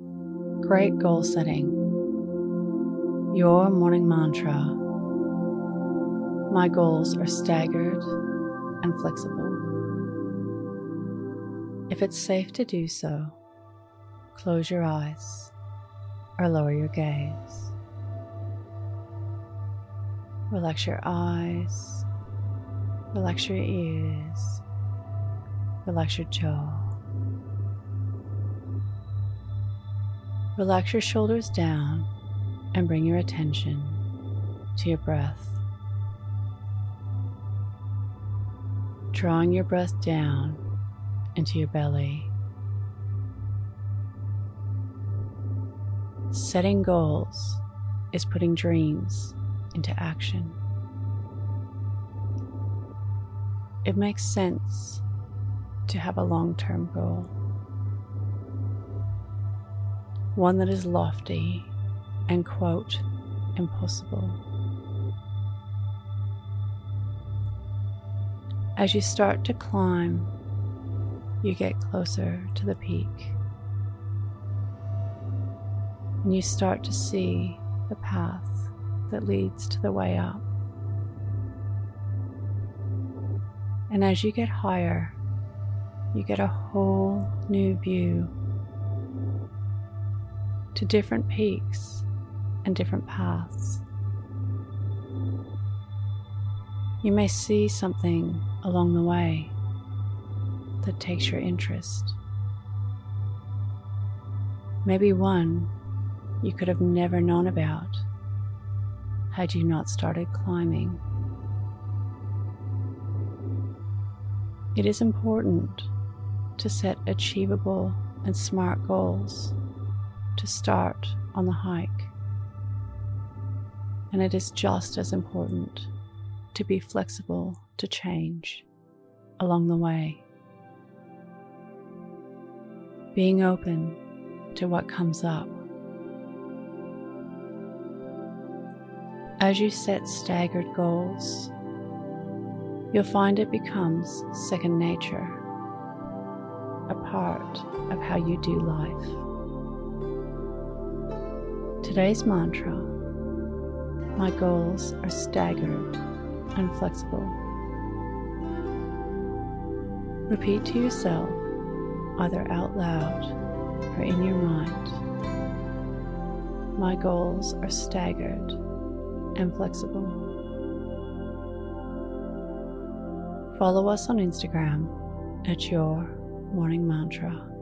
Great goal setting. Your morning mantra. My goals are staggered and flexible. If it's safe to do so, close your eyes or lower your gaze. Relax your eyes, relax your ears, relax your jaw. Relax your shoulders down and bring your attention to your breath. Drawing your breath down into your belly. Setting goals is putting dreams into action. It makes sense to have a long term goal one that is lofty and, quote, impossible. As you start to climb, you get closer to the peak. And you start to see the path that leads to the way up. And as you get higher, you get a whole new view to different peaks and different paths. You may see something along the way that takes your interest. Maybe one you could have never known about had you not started climbing. It is important to set achievable and smart goals to start on the hike. And it is just as important to be flexible to change along the way. Being open to what comes up. As you set staggered goals, you'll find it becomes second nature, a part of how you do life. Today's mantra My goals are staggered and flexible. Repeat to yourself, either out loud or in your mind My goals are staggered and flexible. Follow us on Instagram at Your Morning Mantra.